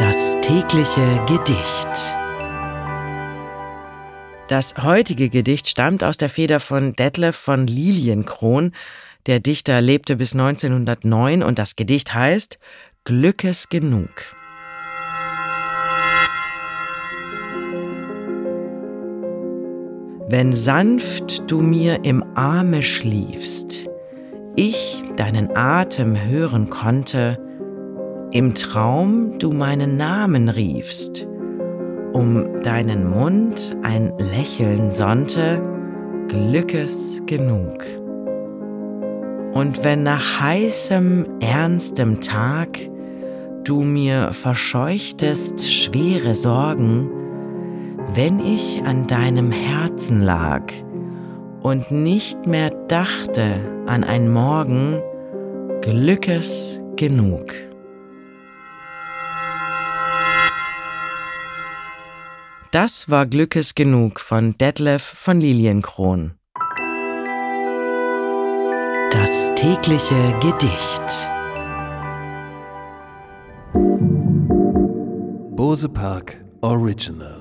Das tägliche Gedicht. Das heutige Gedicht stammt aus der Feder von Detlef von Lilienkron. Der Dichter lebte bis 1909 und das Gedicht heißt Glückes genug. Wenn sanft du mir im Arme schliefst, ich deinen Atem hören konnte, im Traum du meinen Namen riefst, um deinen Mund ein Lächeln sonnte, Glückes genug. Und wenn nach heißem, ernstem Tag du mir verscheuchtest schwere Sorgen, wenn ich an deinem Herzen lag und nicht mehr dachte an ein Morgen, Glückes genug. Das war Glückes genug von Detlef von Lilienkron. Das tägliche Gedicht. Bose Park Original